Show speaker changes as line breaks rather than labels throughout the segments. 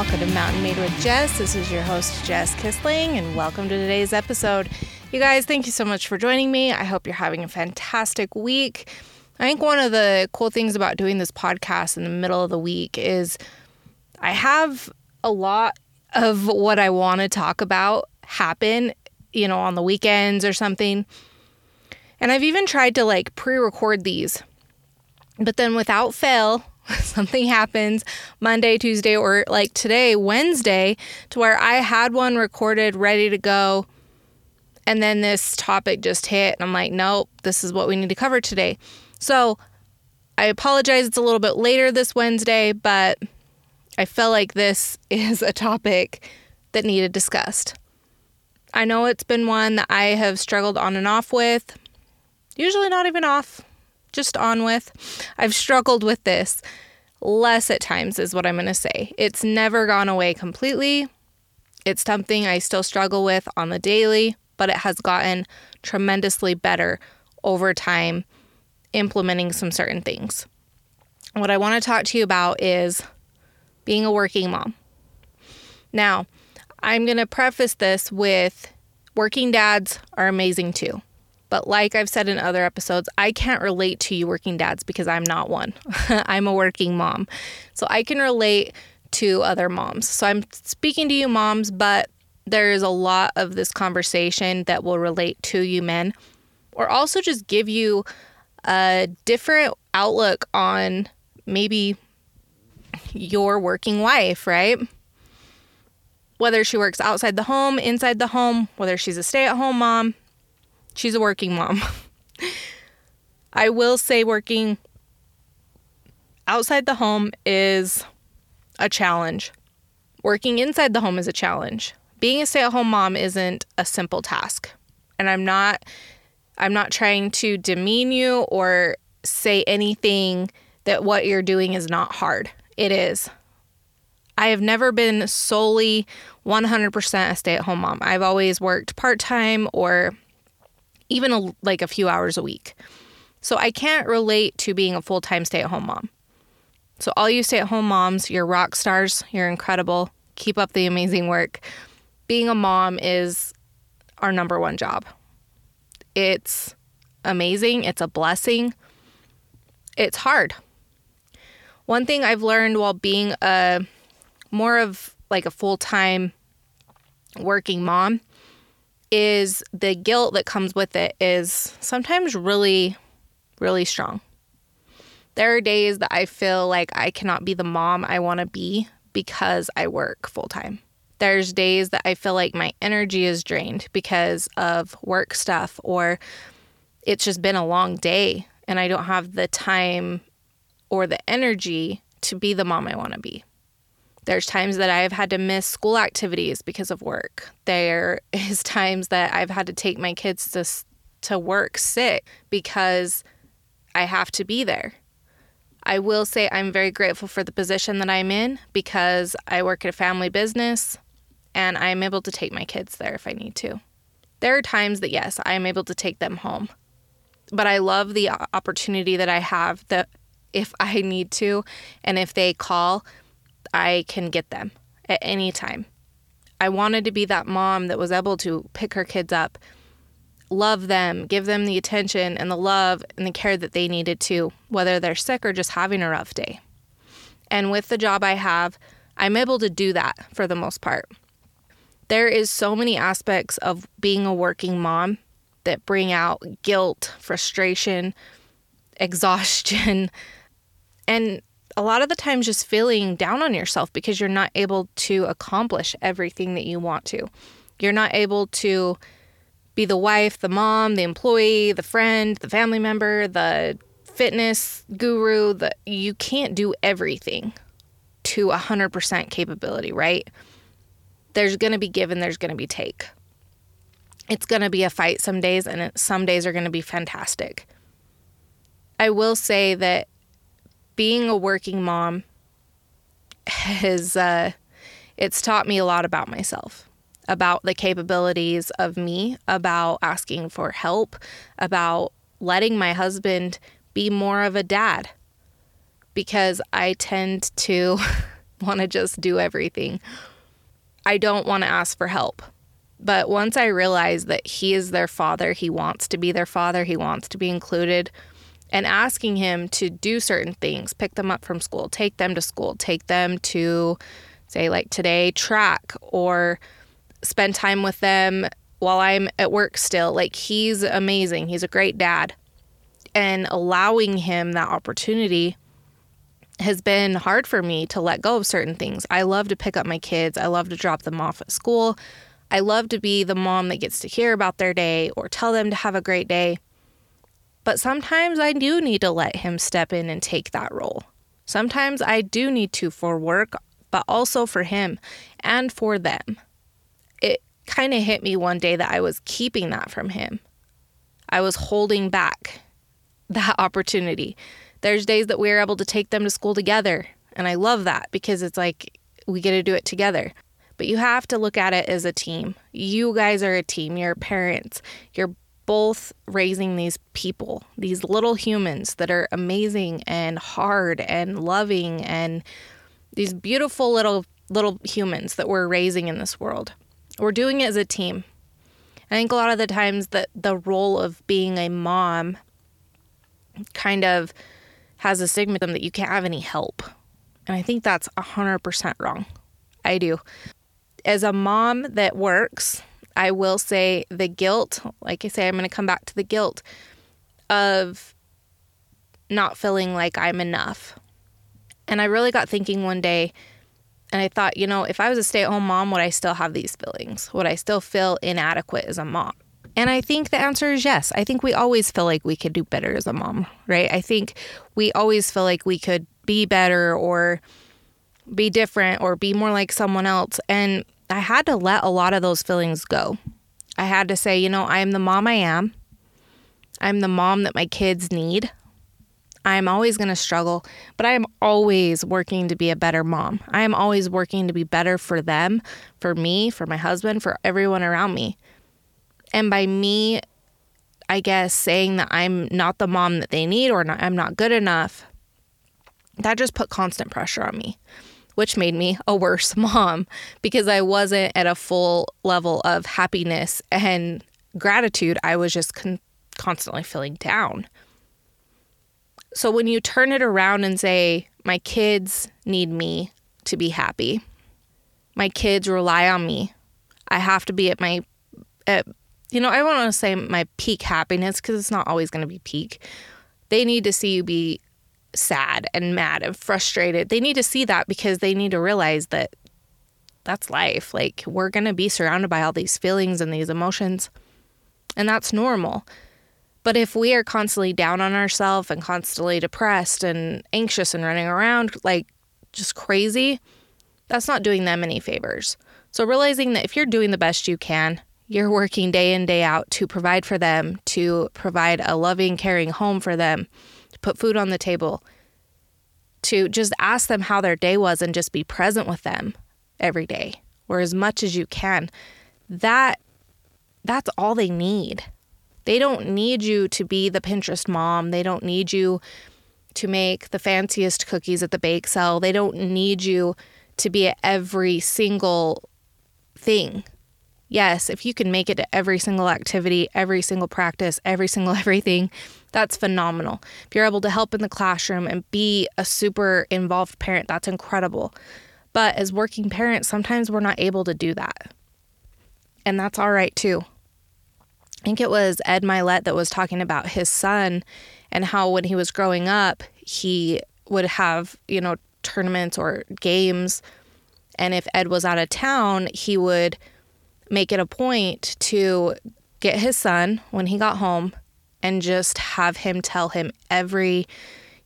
Welcome to Mountain Made with Jess. This is your host, Jess Kissling, and welcome to today's episode. You guys, thank you so much for joining me. I hope you're having a fantastic week. I think one of the cool things about doing this podcast in the middle of the week is I have a lot of what I want to talk about happen, you know, on the weekends or something. And I've even tried to like pre record these, but then without fail, something happens Monday, Tuesday, or like today, Wednesday, to where I had one recorded, ready to go. And then this topic just hit, and I'm like, nope, this is what we need to cover today. So I apologize, it's a little bit later this Wednesday, but I felt like this is a topic that needed discussed. I know it's been one that I have struggled on and off with, usually not even off, just on with. I've struggled with this less at times, is what I'm going to say. It's never gone away completely. It's something I still struggle with on the daily, but it has gotten tremendously better over time implementing some certain things. What I want to talk to you about is being a working mom. Now, I'm going to preface this with working dads are amazing too. But like I've said in other episodes, I can't relate to you working dads because I'm not one. I'm a working mom. So I can relate to other moms. So I'm speaking to you moms, but there is a lot of this conversation that will relate to you men or also just give you a different outlook on maybe your working wife, right? Whether she works outside the home, inside the home, whether she's a stay at home mom, she's a working mom. I will say, working outside the home is a challenge. Working inside the home is a challenge. Being a stay at home mom isn't a simple task. And I'm not I'm not trying to demean you or say anything that what you're doing is not hard. It is. I have never been solely 100% a stay at home mom. I've always worked part time or even a, like a few hours a week. So I can't relate to being a full time stay at home mom. So, all you stay at home moms, you're rock stars, you're incredible. Keep up the amazing work. Being a mom is our number one job. It's amazing, it's a blessing. It's hard. One thing I've learned while being a more of like a full-time working mom is the guilt that comes with it is sometimes really really strong. There are days that I feel like I cannot be the mom I want to be because I work full time. There's days that I feel like my energy is drained because of work stuff, or it's just been a long day and I don't have the time or the energy to be the mom I want to be. There's times that I have had to miss school activities because of work. There is times that I've had to take my kids to to work sick because I have to be there. I will say I'm very grateful for the position that I'm in because I work at a family business and I'm able to take my kids there if I need to. There are times that, yes, I am able to take them home. But I love the opportunity that I have that if I need to and if they call, I can get them at any time. I wanted to be that mom that was able to pick her kids up, love them, give them the attention and the love and the care that they needed to, whether they're sick or just having a rough day. And with the job I have, I'm able to do that for the most part there is so many aspects of being a working mom that bring out guilt, frustration, exhaustion, and a lot of the times just feeling down on yourself because you're not able to accomplish everything that you want to. You're not able to be the wife, the mom, the employee, the friend, the family member, the fitness guru, the you can't do everything to 100% capability, right? there's going to be give and there's going to be take. It's going to be a fight some days, and some days are going to be fantastic. I will say that being a working mom has uh, it's taught me a lot about myself, about the capabilities of me, about asking for help, about letting my husband be more of a dad, because I tend to want to just do everything. I don't want to ask for help. But once I realize that he is their father, he wants to be their father, he wants to be included, and asking him to do certain things, pick them up from school, take them to school, take them to, say, like today, track, or spend time with them while I'm at work still. Like, he's amazing. He's a great dad. And allowing him that opportunity has been hard for me to let go of certain things. I love to pick up my kids, I love to drop them off at school. I love to be the mom that gets to hear about their day or tell them to have a great day. But sometimes I do need to let him step in and take that role. Sometimes I do need to for work, but also for him and for them. It kind of hit me one day that I was keeping that from him. I was holding back that opportunity. There's days that we're able to take them to school together, and I love that because it's like we get to do it together. But you have to look at it as a team. You guys are a team, you're parents. You're both raising these people, these little humans that are amazing and hard and loving and these beautiful little little humans that we're raising in this world. We're doing it as a team. I think a lot of the times that the role of being a mom kind of has a stigma that you can't have any help. And I think that's 100% wrong. I do. As a mom that works, I will say the guilt, like I say, I'm going to come back to the guilt of not feeling like I'm enough. And I really got thinking one day, and I thought, you know, if I was a stay at home mom, would I still have these feelings? Would I still feel inadequate as a mom? And I think the answer is yes. I think we always feel like we could do better as a mom, right? I think we always feel like we could be better or be different or be more like someone else. And I had to let a lot of those feelings go. I had to say, you know, I am the mom I am. I'm the mom that my kids need. I'm always going to struggle, but I am always working to be a better mom. I am always working to be better for them, for me, for my husband, for everyone around me. And by me, I guess, saying that I'm not the mom that they need or not, I'm not good enough, that just put constant pressure on me, which made me a worse mom because I wasn't at a full level of happiness and gratitude. I was just con- constantly feeling down. So when you turn it around and say, my kids need me to be happy, my kids rely on me, I have to be at my at you know, I don't want to say my peak happiness because it's not always going to be peak. They need to see you be sad and mad and frustrated. They need to see that because they need to realize that that's life. Like, we're going to be surrounded by all these feelings and these emotions, and that's normal. But if we are constantly down on ourselves and constantly depressed and anxious and running around like just crazy, that's not doing them any favors. So, realizing that if you're doing the best you can, you're working day in, day out to provide for them, to provide a loving, caring home for them, put food on the table, to just ask them how their day was and just be present with them every day or as much as you can. That that's all they need. They don't need you to be the Pinterest mom. They don't need you to make the fanciest cookies at the bake sale. They don't need you to be at every single thing yes, if you can make it to every single activity, every single practice, every single everything, that's phenomenal. If you're able to help in the classroom and be a super involved parent, that's incredible. But as working parents, sometimes we're not able to do that. And that's all right too. I think it was Ed Mylett that was talking about his son and how when he was growing up, he would have, you know, tournaments or games. And if Ed was out of town, he would make it a point to get his son when he got home and just have him tell him every,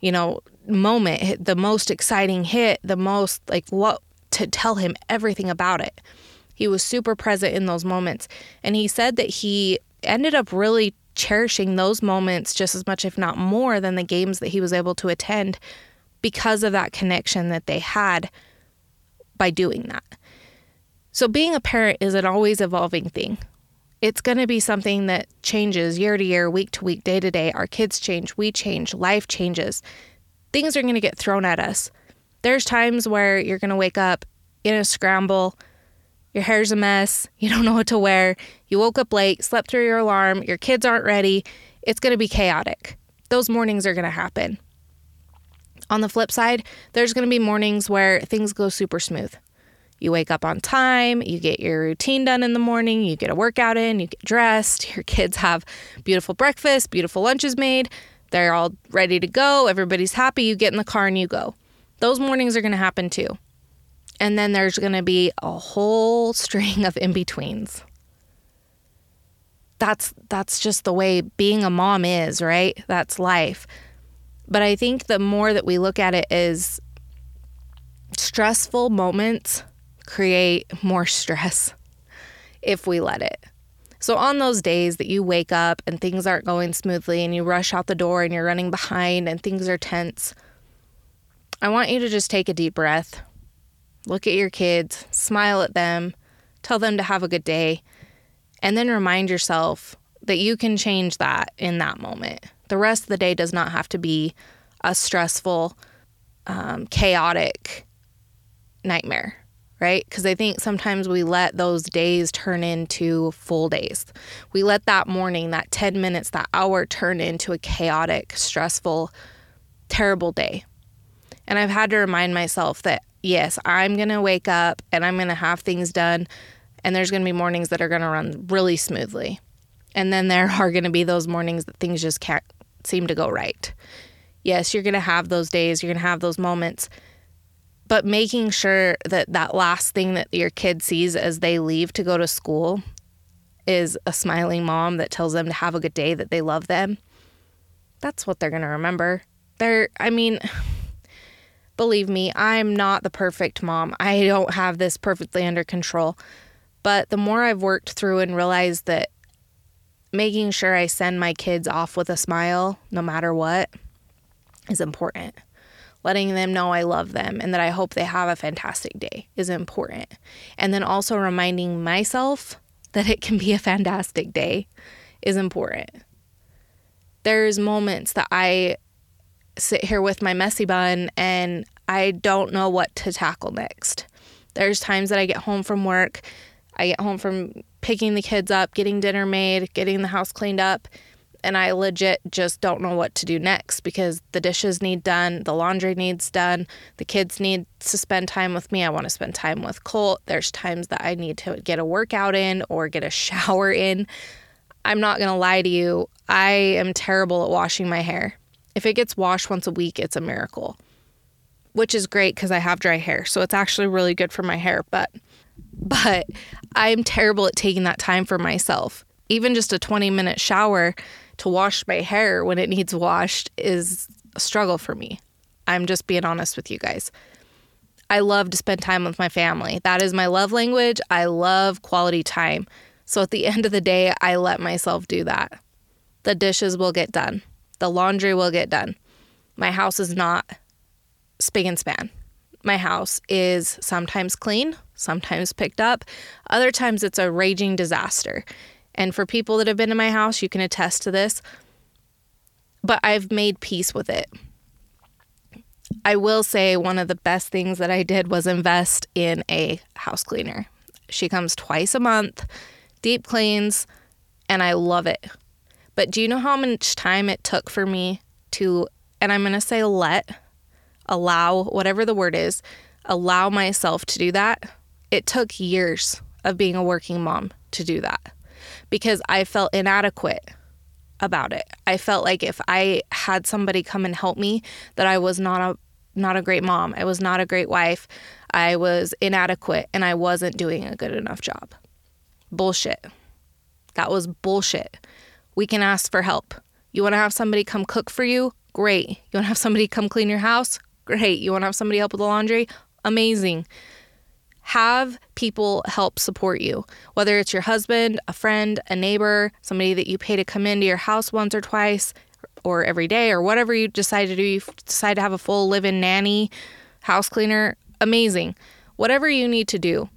you know, moment, the most exciting hit, the most like what to tell him everything about it. He was super present in those moments. And he said that he ended up really cherishing those moments just as much, if not more, than the games that he was able to attend because of that connection that they had by doing that. So, being a parent is an always evolving thing. It's going to be something that changes year to year, week to week, day to day. Our kids change, we change, life changes. Things are going to get thrown at us. There's times where you're going to wake up in a scramble, your hair's a mess, you don't know what to wear, you woke up late, slept through your alarm, your kids aren't ready. It's going to be chaotic. Those mornings are going to happen. On the flip side, there's going to be mornings where things go super smooth. You wake up on time, you get your routine done in the morning, you get a workout in, you get dressed, your kids have beautiful breakfast, beautiful lunches made, they're all ready to go, everybody's happy, you get in the car and you go. Those mornings are going to happen too. And then there's going to be a whole string of in-betweens. That's that's just the way being a mom is, right? That's life. But I think the more that we look at it as stressful moments create more stress if we let it. So, on those days that you wake up and things aren't going smoothly and you rush out the door and you're running behind and things are tense, I want you to just take a deep breath, look at your kids, smile at them, tell them to have a good day, and then remind yourself that you can change that in that moment. The rest of the day does not have to be a stressful, um, chaotic nightmare, right? Because I think sometimes we let those days turn into full days. We let that morning, that 10 minutes, that hour turn into a chaotic, stressful, terrible day. And I've had to remind myself that, yes, I'm going to wake up and I'm going to have things done. And there's going to be mornings that are going to run really smoothly. And then there are going to be those mornings that things just can't seem to go right. Yes, you're going to have those days, you're going to have those moments, but making sure that that last thing that your kid sees as they leave to go to school is a smiling mom that tells them to have a good day, that they love them. That's what they're going to remember. They're, I mean, believe me, I'm not the perfect mom. I don't have this perfectly under control. But the more I've worked through and realized that making sure I send my kids off with a smile, no matter what, is important. Letting them know I love them and that I hope they have a fantastic day is important. And then also reminding myself that it can be a fantastic day is important. There's moments that I sit here with my messy bun and I don't know what to tackle next. There's times that I get home from work, I get home from picking the kids up, getting dinner made, getting the house cleaned up, and I legit just don't know what to do next because the dishes need done, the laundry needs done, the kids need to spend time with me. I want to spend time with Colt. There's times that I need to get a workout in or get a shower in. I'm not going to lie to you, I am terrible at washing my hair. If it gets washed once a week, it's a miracle, which is great because I have dry hair. So it's actually really good for my hair. But but I'm terrible at taking that time for myself. Even just a 20 minute shower to wash my hair when it needs washed is a struggle for me. I'm just being honest with you guys. I love to spend time with my family. That is my love language. I love quality time. So at the end of the day, I let myself do that. The dishes will get done, the laundry will get done. My house is not spick and span. My house is sometimes clean, sometimes picked up. Other times it's a raging disaster. And for people that have been in my house, you can attest to this. But I've made peace with it. I will say one of the best things that I did was invest in a house cleaner. She comes twice a month, deep cleans, and I love it. But do you know how much time it took for me to, and I'm going to say let, allow, whatever the word is, allow myself to do that? It took years of being a working mom to do that because I felt inadequate about it. I felt like if I had somebody come and help me that I was not a not a great mom. I was not a great wife. I was inadequate and I wasn't doing a good enough job. Bullshit. That was bullshit. We can ask for help. You want to have somebody come cook for you? Great. You want to have somebody come clean your house? Great. You want to have somebody help with the laundry? Amazing have people help support you, whether it's your husband, a friend, a neighbor, somebody that you pay to come into your house once or twice or every day or whatever you decide to do. You decide to have a full live in nanny, house cleaner, amazing. Whatever you need to do.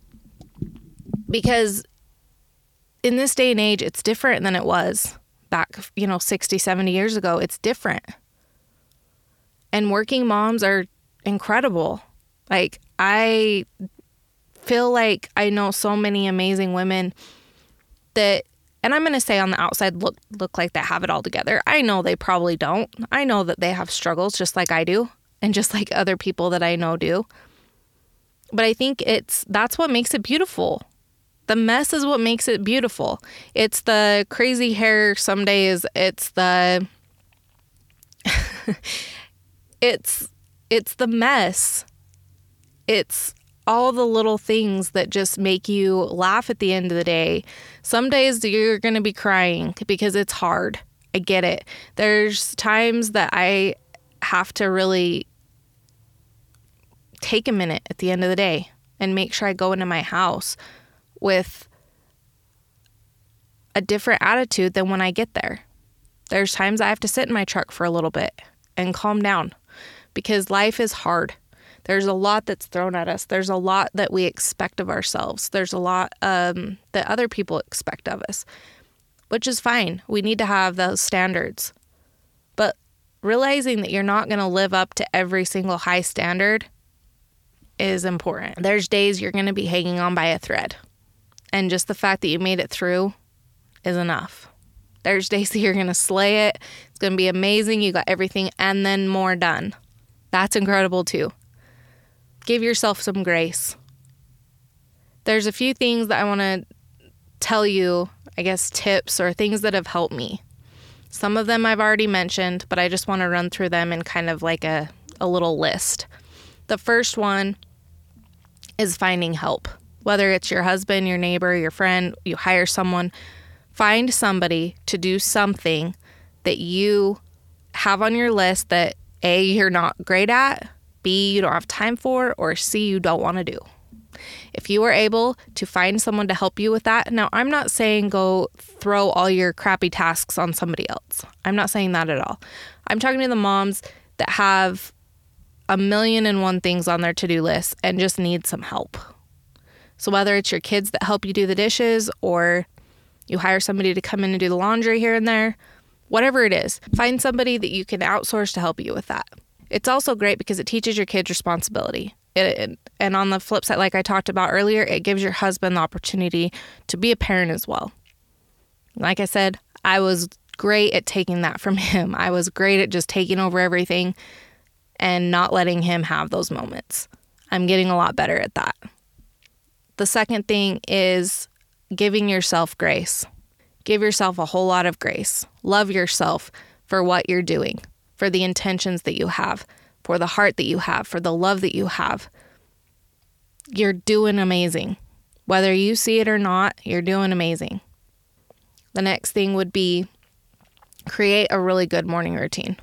Because in this day and age, it's different than it was back, you know, 60, 70 years ago. It's different. And working moms are incredible Like, I feel like I know so many amazing women that and I'm going to say on the outside look look like they have it all together. I know they probably don't. I know that they have struggles just like I do and just like other people that I know do. But I think it's that's what makes it beautiful. The mess is what makes it beautiful. It's the crazy hair some days. It's the it's it's the mess. It's all the little things that just make you laugh at the end of the day. Some days you're going to be crying because it's hard. I get it. There's times that I have to really take a minute at the end of the day and make sure I go into my house with a different attitude than when I get there. There's times I have to sit in my truck for a little bit and calm down because life is hard. There's a lot that's thrown at us. There's a lot that we expect of ourselves. There's a lot um, that other people expect of us, which is fine. We need to have those standards. But realizing that you're not going to live up to every single high standard is important. There's days you're going to be hanging on by a thread. And just the fact that you made it through is enough. There's days that you're going to slay it. It's going to be amazing. You got everything and then more done. That's incredible too give yourself some grace. There's a few things that I want to tell you, I guess, tips or things that have helped me. Some of them I've already mentioned, but I just want to run through them in kind of like a, a little list. The first one is finding help. Whether it's your husband, your neighbor, your friend, you hire someone, find somebody to do something that you have on your list that A, you're not great at, B, you don't have time for, or C, you don't want to do. If you are able to find someone to help you with that, now I'm not saying go throw all your crappy tasks on somebody else. I'm not saying that at all. I'm talking to the moms that have a million and one things on their to do list and just need some help. So, whether it's your kids that help you do the dishes or you hire somebody to come in and do the laundry here and there, whatever it is, find somebody that you can outsource to help you with that. It's also great because it teaches your kids responsibility. It, it, and on the flip side, like I talked about earlier, it gives your husband the opportunity to be a parent as well. Like I said, I was great at taking that from him. I was great at just taking over everything and not letting him have those moments. I'm getting a lot better at that. The second thing is giving yourself grace. Give yourself a whole lot of grace. Love yourself for what you're doing for the intentions that you have, for the heart that you have, for the love that you have. You're doing amazing. Whether you see it or not, you're doing amazing. The next thing would be create a really good morning routine.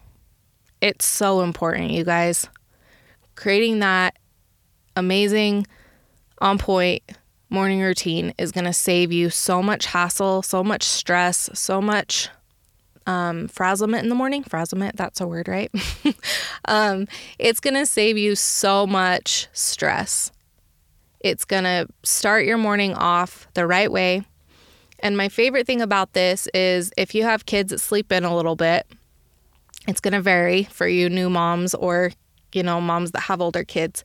It's so important, you guys. Creating that amazing, on point morning routine is going to save you so much hassle, so much stress, so much um, frazzlement in the morning. Frazzlement, that's a word, right? um, it's going to save you so much stress. It's going to start your morning off the right way. And my favorite thing about this is if you have kids that sleep in a little bit, it's going to vary for you new moms or, you know, moms that have older kids.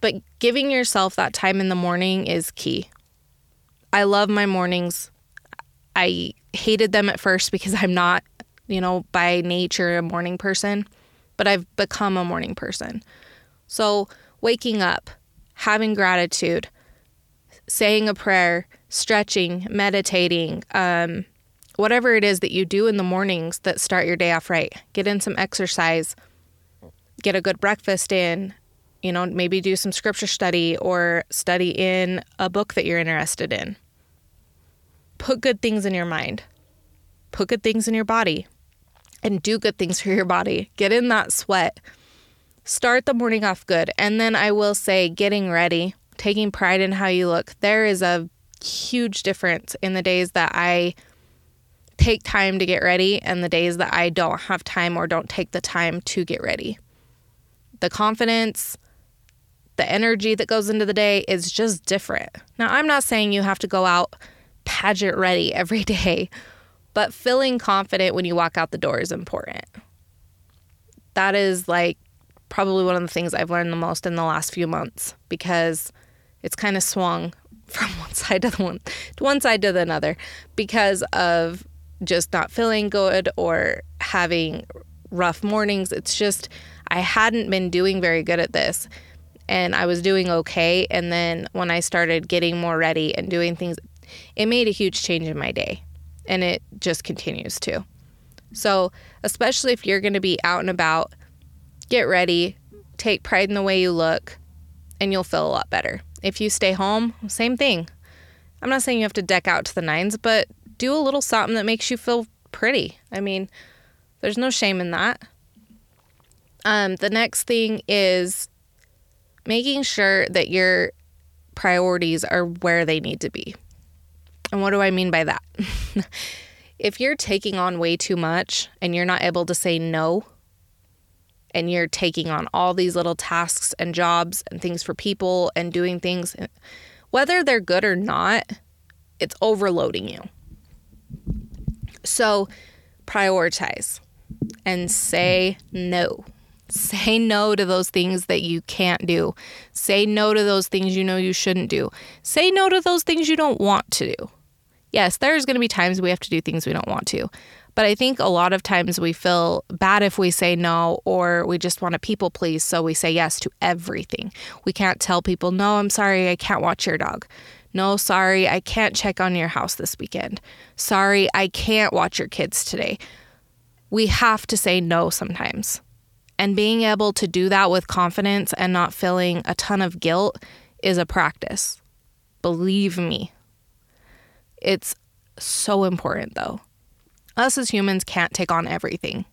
But giving yourself that time in the morning is key. I love my mornings. I hated them at first because I'm not, you know, by nature a morning person, but I've become a morning person. So, waking up, having gratitude, saying a prayer, stretching, meditating, um, whatever it is that you do in the mornings that start your day off right. Get in some exercise, get a good breakfast in, you know, maybe do some scripture study or study in a book that you're interested in put good things in your mind, put good things in your body, and do good things for your body. Get in that sweat. Start the morning off good. And then I will say, getting ready, taking pride in how you look. There is a huge difference in the days that I take time to get ready and the days that I don't have time or don't take the time to get ready. The confidence, the energy that goes into the day is just different. Now, I'm not saying you have to go out pageant ready every day, but feeling confident when you walk out the door is important. That is like probably one of the things I've learned the most in the last few months because it's kind of swung from one side to the one to one side to the other because of just not feeling good or having rough mornings. It's just I hadn't been doing very good at this and I was doing okay and then when I started getting more ready and doing things it made a huge change in my day and it just continues to. So, especially if you're going to be out and about, get ready, take pride in the way you look, and you'll feel a lot better. If you stay home, same thing. I'm not saying you have to deck out to the nines, but do a little something that makes you feel pretty. I mean, there's no shame in that. Um, the next thing is making sure that your priorities are where they need to be. And what do I mean by that? if you're taking on way too much and you're not able to say no, and you're taking on all these little tasks and jobs and things for people and doing things, whether they're good or not, it's overloading you. So prioritize and say no. Say no to those things that you can't do. Say no to those things you know you shouldn't do. Say no to those things you don't want to do yes, there's going to be times we have to do things we don't want to. But I think a lot of times we feel bad if we say no, or we just want to people please. So we say yes to everything. We can't tell people, no, I'm sorry, I can't watch your dog. No, sorry, I can't check on your house this weekend. Sorry, I can't watch your kids today. We have to say no sometimes. And being able to do that with confidence and not feeling a ton of guilt is a practice. Believe me, it's so important though. Us as humans can't take on everything.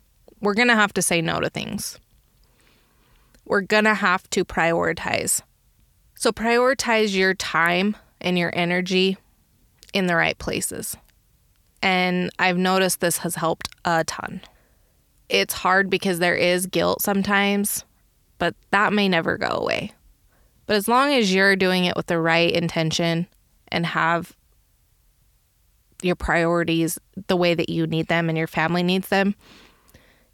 We're going to have to say no to things. We're going to have to prioritize. So, prioritize your time and your energy in the right places. And I've noticed this has helped a ton. It's hard because there is guilt sometimes, but that may never go away. But as long as you're doing it with the right intention and have your priorities the way that you need them and your family needs them,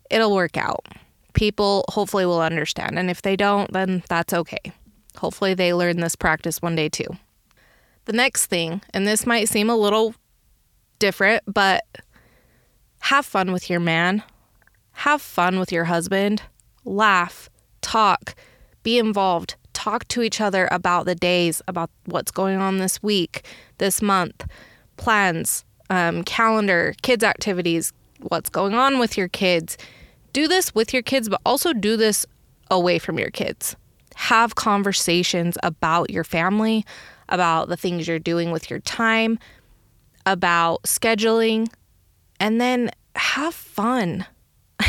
it'll work out. People hopefully will understand. And if they don't, then that's okay. Hopefully they learn this practice one day too. The next thing, and this might seem a little different, but have fun with your man. Have fun with your husband. Laugh, talk, be involved. Talk to each other about the days, about what's going on this week, this month plans, um, calendar, kids' activities, what's going on with your kids. Do this with your kids, but also do this away from your kids. Have conversations about your family, about the things you're doing with your time, about scheduling, and then have fun.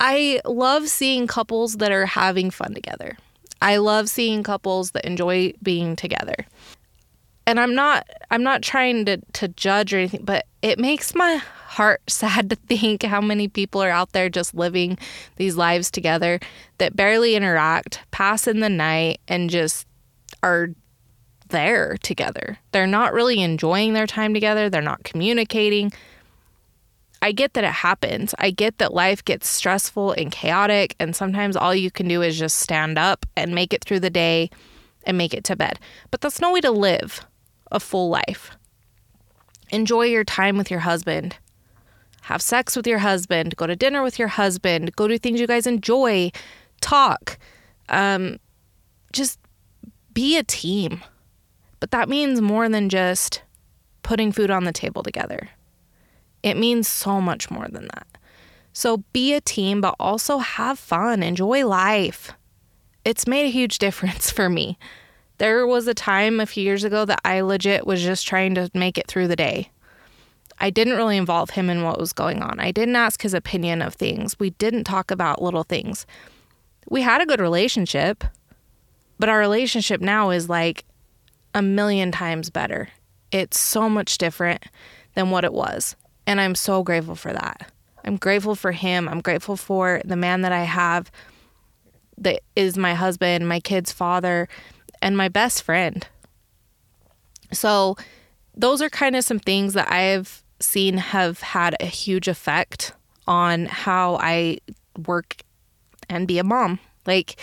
I love seeing couples that are having fun together. I love seeing couples that enjoy being together and I'm not I'm not trying to to judge or anything, but it makes my heart sad to think how many people are out there just living these lives together that barely interact, pass in the night and just are there together. They're not really enjoying their time together, they're not communicating. I get that it happens. I get that life gets stressful and chaotic, and sometimes all you can do is just stand up and make it through the day and make it to bed. But that's no way to live a full life. Enjoy your time with your husband. Have sex with your husband. Go to dinner with your husband. Go do things you guys enjoy. Talk. Um, just be a team. But that means more than just putting food on the table together. It means so much more than that. So be a team, but also have fun, enjoy life. It's made a huge difference for me. There was a time a few years ago that I legit was just trying to make it through the day. I didn't really involve him in what was going on. I didn't ask his opinion of things. We didn't talk about little things. We had a good relationship, but our relationship now is like a million times better. It's so much different than what it was. And I'm so grateful for that. I'm grateful for him. I'm grateful for the man that I have that is my husband, my kid's father, and my best friend. So, those are kind of some things that I've seen have had a huge effect on how I work and be a mom. Like,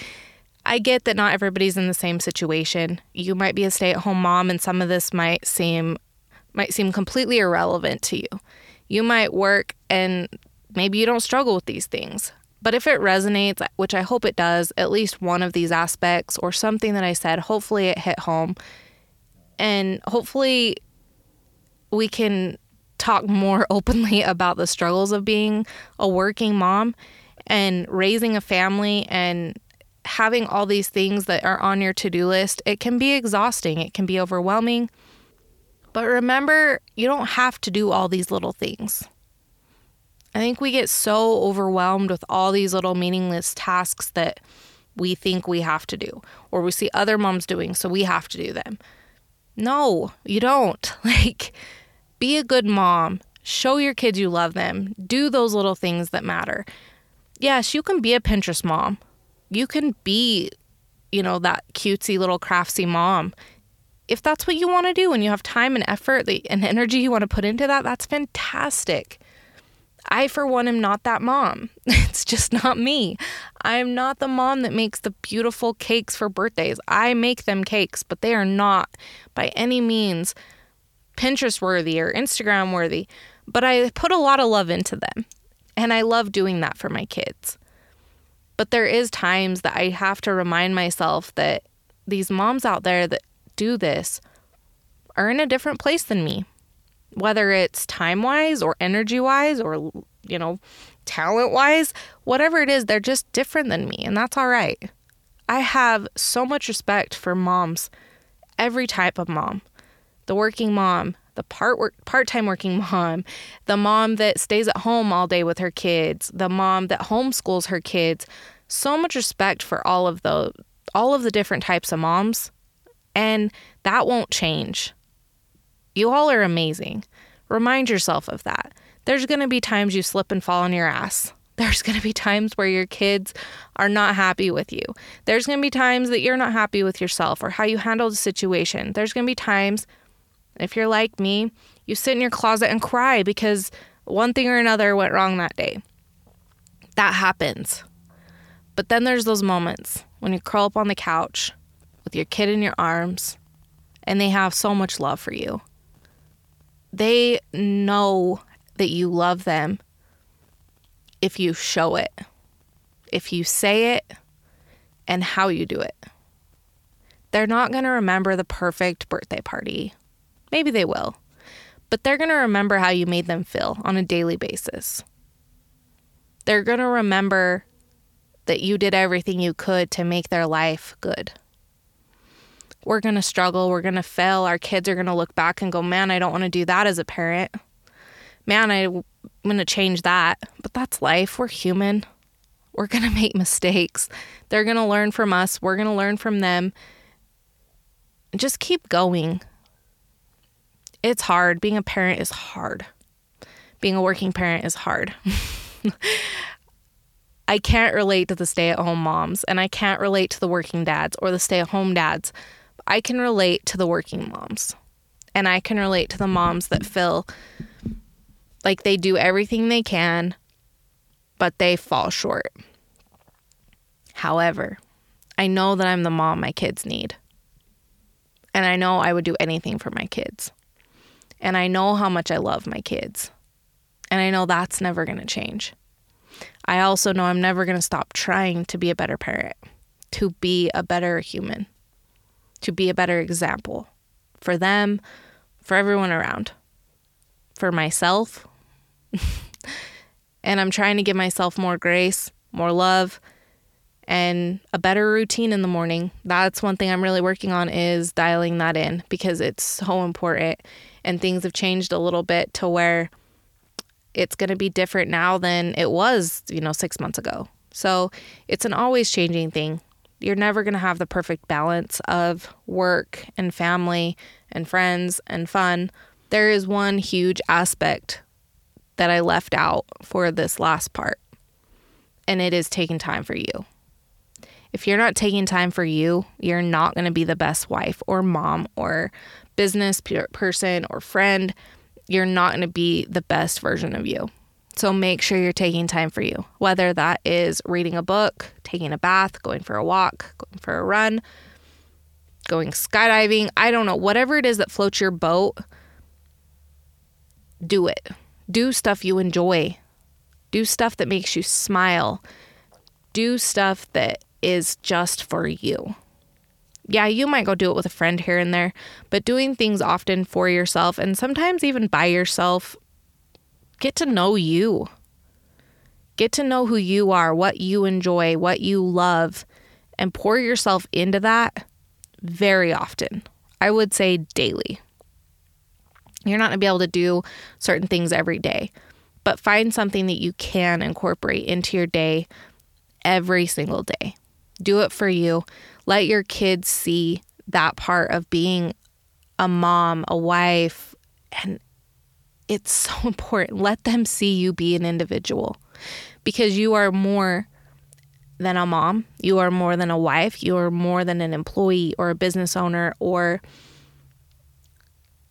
I get that not everybody's in the same situation. You might be a stay-at-home mom and some of this might seem might seem completely irrelevant to you. You might work and maybe you don't struggle with these things. But if it resonates, which I hope it does, at least one of these aspects or something that I said, hopefully it hit home. And hopefully we can talk more openly about the struggles of being a working mom and raising a family and having all these things that are on your to do list, it can be exhausting, it can be overwhelming. But remember, you don't have to do all these little things. I think we get so overwhelmed with all these little meaningless tasks that we think we have to do, or we see other moms doing, so we have to do them. No, you don't. Like, be a good mom. Show your kids you love them. Do those little things that matter. Yes, you can be a Pinterest mom. You can be, you know, that cutesy little craftsy mom. If that's what you want to do and you have time and effort and energy you want to put into that, that's fantastic. I, for one, am not that mom. It's just not me. I'm not the mom that makes the beautiful cakes for birthdays. I make them cakes, but they are not by any means Pinterest worthy or Instagram worthy, but I put a lot of love into them. And I love doing that for my kids. But there is times that I have to remind myself that these moms out there that do this are in a different place than me. Whether it's time-wise or energy-wise or you know, talent-wise, whatever it is, they're just different than me, and that's all right. I have so much respect for moms, every type of mom the working mom, the part work, part-time working mom, the mom that stays at home all day with her kids, the mom that homeschools her kids. So much respect for all of the all of the different types of moms, and that won't change. You all are amazing. Remind yourself of that. There's going to be times you slip and fall on your ass. There's going to be times where your kids are not happy with you. There's going to be times that you're not happy with yourself or how you handled a situation. There's going to be times if you're like me, you sit in your closet and cry because one thing or another went wrong that day. That happens. But then there's those moments when you curl up on the couch with your kid in your arms and they have so much love for you. They know that you love them if you show it, if you say it, and how you do it. They're not going to remember the perfect birthday party Maybe they will. But they're going to remember how you made them feel on a daily basis. They're going to remember that you did everything you could to make their life good. We're going to struggle. We're going to fail. Our kids are going to look back and go, man, I don't want to do that as a parent. Man, I'm going to change that. But that's life. We're human. We're going to make mistakes. They're going to learn from us. We're going to learn from them. Just keep going it's hard. Being a parent is hard. Being a working parent is hard. I can't relate to the stay at home moms and I can't relate to the working dads or the stay at home dads. I can relate to the working moms. And I can relate to the moms that feel like they do everything they can, but they fall short. However, I know that I'm the mom my kids need. And I know I would do anything for my kids. And I know how much I love my kids. And I know that's never going to change. I also know I'm never going to stop trying to be a better parent, to be a better human, to be a better example for them, for everyone around, for myself. and I'm trying to give myself more grace, more love, and a better routine in the morning. That's one thing I'm really working on is dialing that in because it's so important and things have changed a little bit to where it's going to be different now than it was, you know, 6 months ago. So, it's an always changing thing. You're never going to have the perfect balance of work and family and friends and fun. There is one huge aspect that I left out for this last part, and it is taking time for you. If you're not taking time for you, you're not going to be the best wife or mom or business person or friend, you're not going to be the best version of you. So make sure you're taking time for you, whether that is reading a book, taking a bath, going for a walk, going for a run, going skydiving. I don't know, whatever it is that floats your boat, do it. Do stuff you enjoy. Do stuff that makes you smile. Do stuff that is just for you. Yeah, you might go do it with a friend here and there, but doing things often for yourself and sometimes even by yourself, get to know you. Get to know who you are, what you enjoy, what you love, and pour yourself into that very often. I would say daily. You're not going to be able to do certain things every day, but find something that you can incorporate into your day every single day. Do it for you. Let your kids see that part of being a mom, a wife, and it's so important. Let them see you be an individual because you are more than a mom. You are more than a wife. You are more than an employee or a business owner or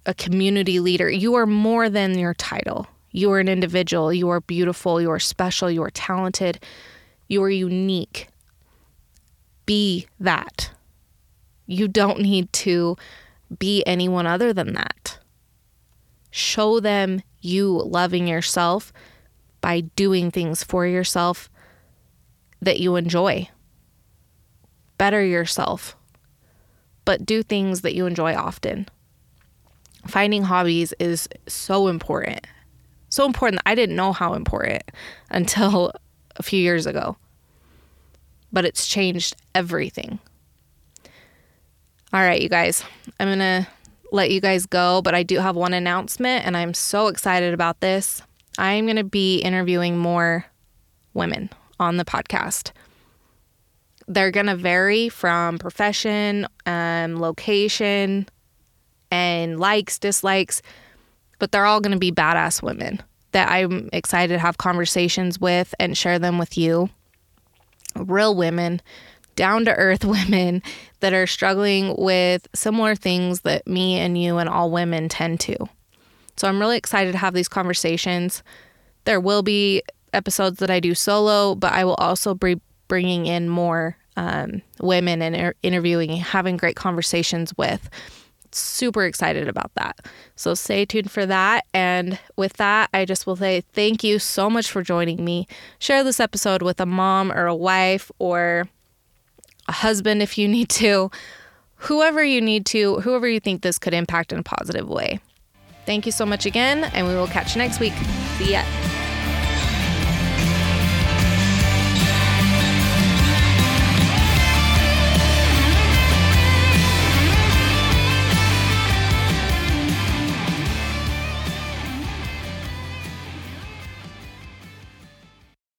a community leader. You are more than your title. You are an individual. You are beautiful. You are special. You are talented. You are unique. Be that. You don't need to be anyone other than that. Show them you loving yourself by doing things for yourself that you enjoy. Better yourself, but do things that you enjoy often finding hobbies is so important. So important I didn't know how important until a few years ago. But it's changed everything. All right, you guys, I'm going to let you guys go, but I do have one announcement and I'm so excited about this. I'm going to be interviewing more women on the podcast. They're going to vary from profession, um, location, and likes, dislikes, but they're all going to be badass women that I'm excited to have conversations with and share them with you. Real women, down to earth women that are struggling with similar things that me and you and all women tend to. So I'm really excited to have these conversations. There will be episodes that I do solo, but I will also be bringing in more um, women and interviewing and having great conversations with super excited about that. So stay tuned for that. And with that, I just will say thank you so much for joining me. Share this episode with a mom or a wife or a husband if you need to, whoever you need to, whoever you think this could impact in a positive way. Thank you so much again, and we will catch you next week. See ya.